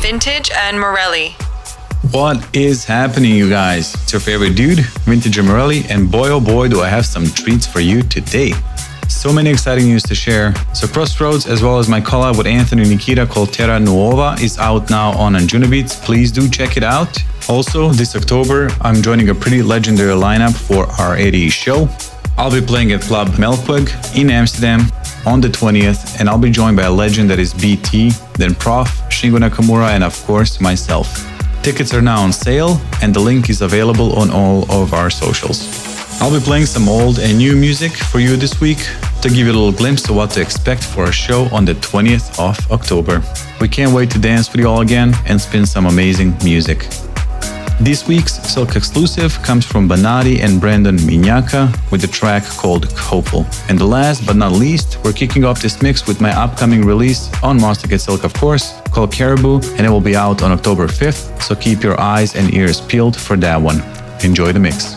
Vintage and Morelli. What is happening, you guys? It's your favorite dude, Vintage and Morelli, and boy oh boy, do I have some treats for you today. So many exciting news to share. So, Crossroads, as well as my collab with Anthony Nikita called Terra Nuova, is out now on Anjunabeats. Please do check it out. Also, this October, I'm joining a pretty legendary lineup for our ADE show. I'll be playing at Club Melkweg in Amsterdam on the 20th, and I'll be joined by a legend that is BT, then PROFF, Shingo Nakamura, and of course, myself. Tickets are now on sale, and the link is available on all of our socials. I'll be playing some old and new music for you this week to give you a little glimpse of what to expect for our show on the 20th of October. We can't wait to dance with you all again and spin some amazing music. This week's Silk exclusive comes from Banaati and Brandon Mignacca with the track called Hopeful. And the last but not least, we're kicking off this mix with my upcoming release on Monstercat Silk, of course, called Karibu, and it will be out on October 5th, so keep your eyes and ears peeled for that one. Enjoy the mix.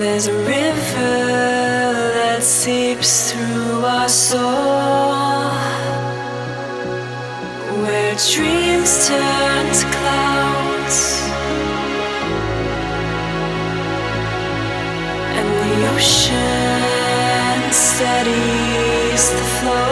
There's a river that seeps through our soul where dreams turn to clouds and the ocean steadies the flow.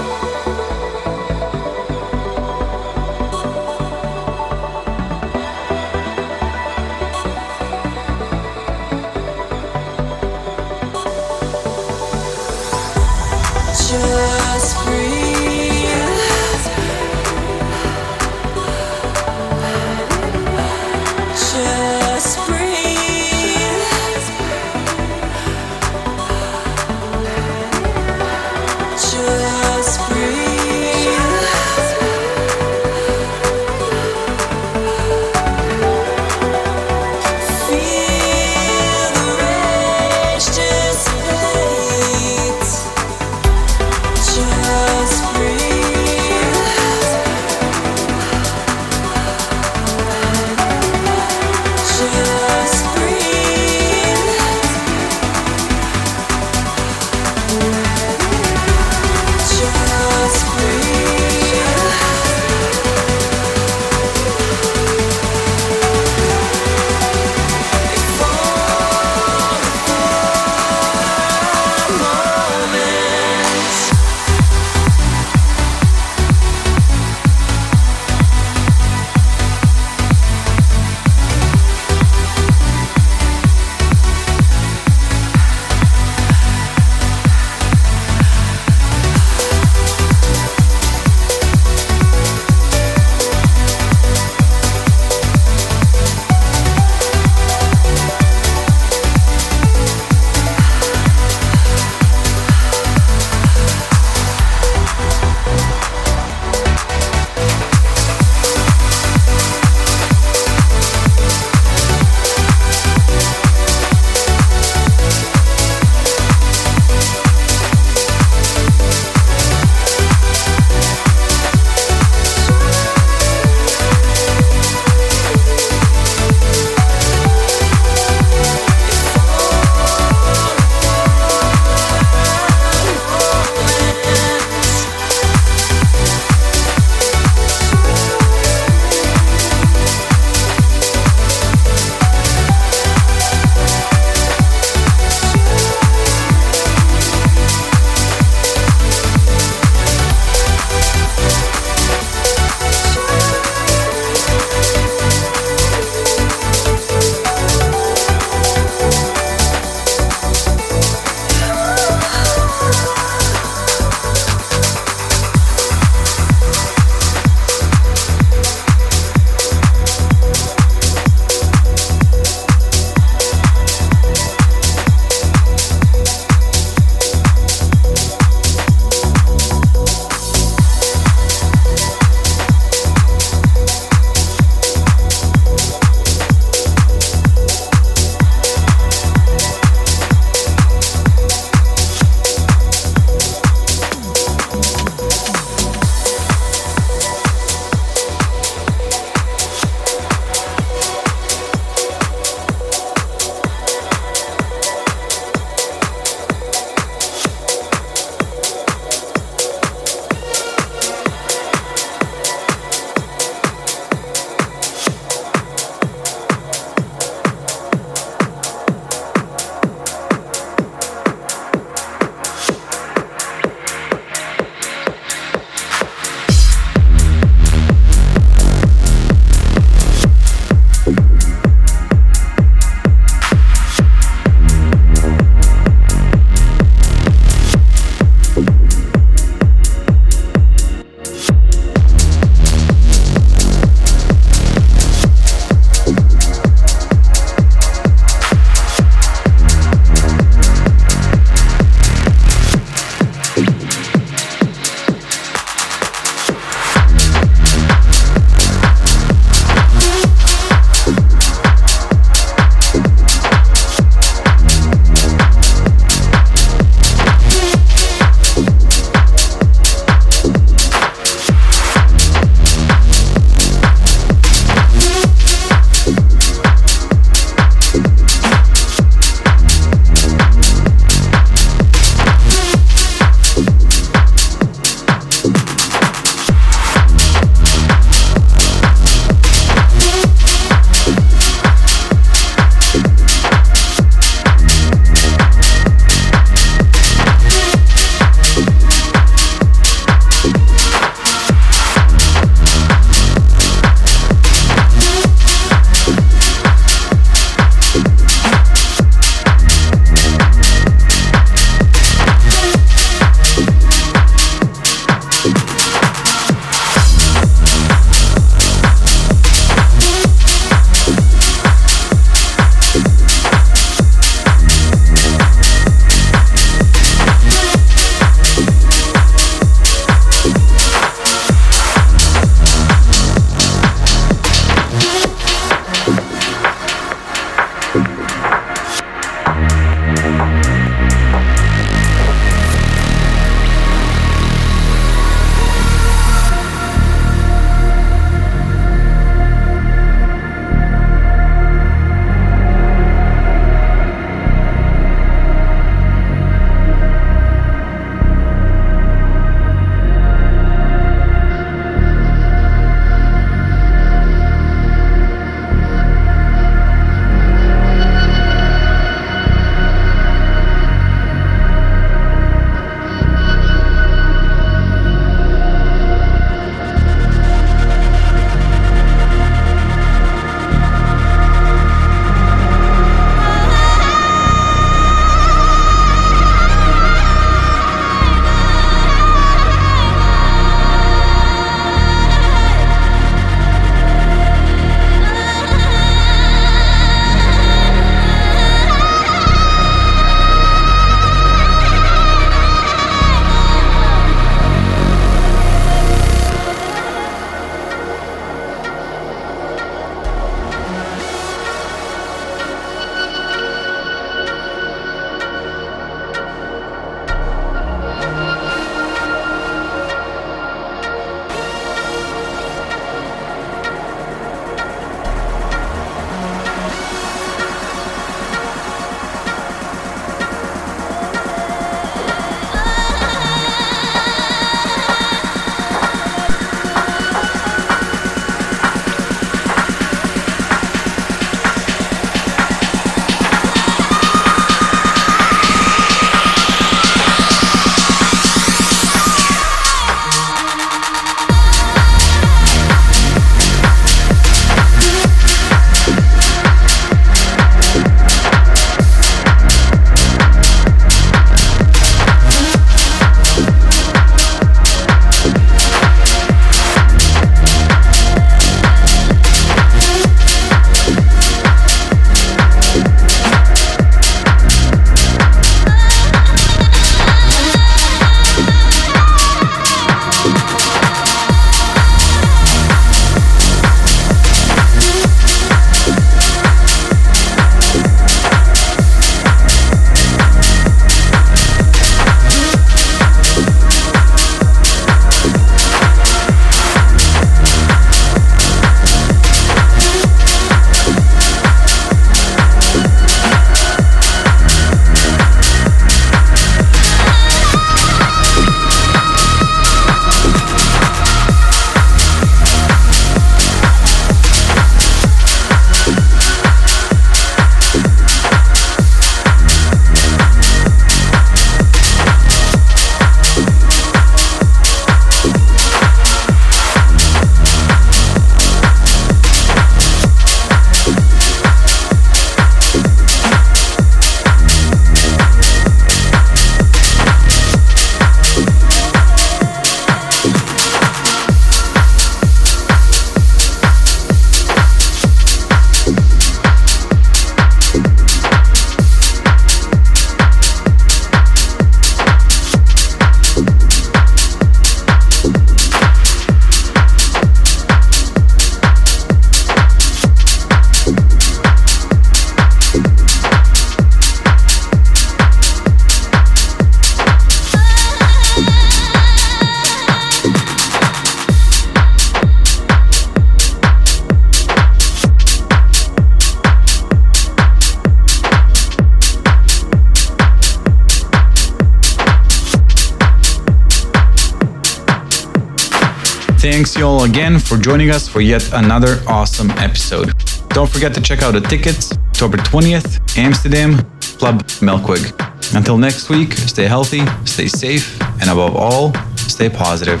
You all again for joining us for yet another awesome episode. Don't forget to check out the tickets, October 20th, Amsterdam, Club Melkweg. Until next week, stay healthy, stay safe, and above all, stay positive.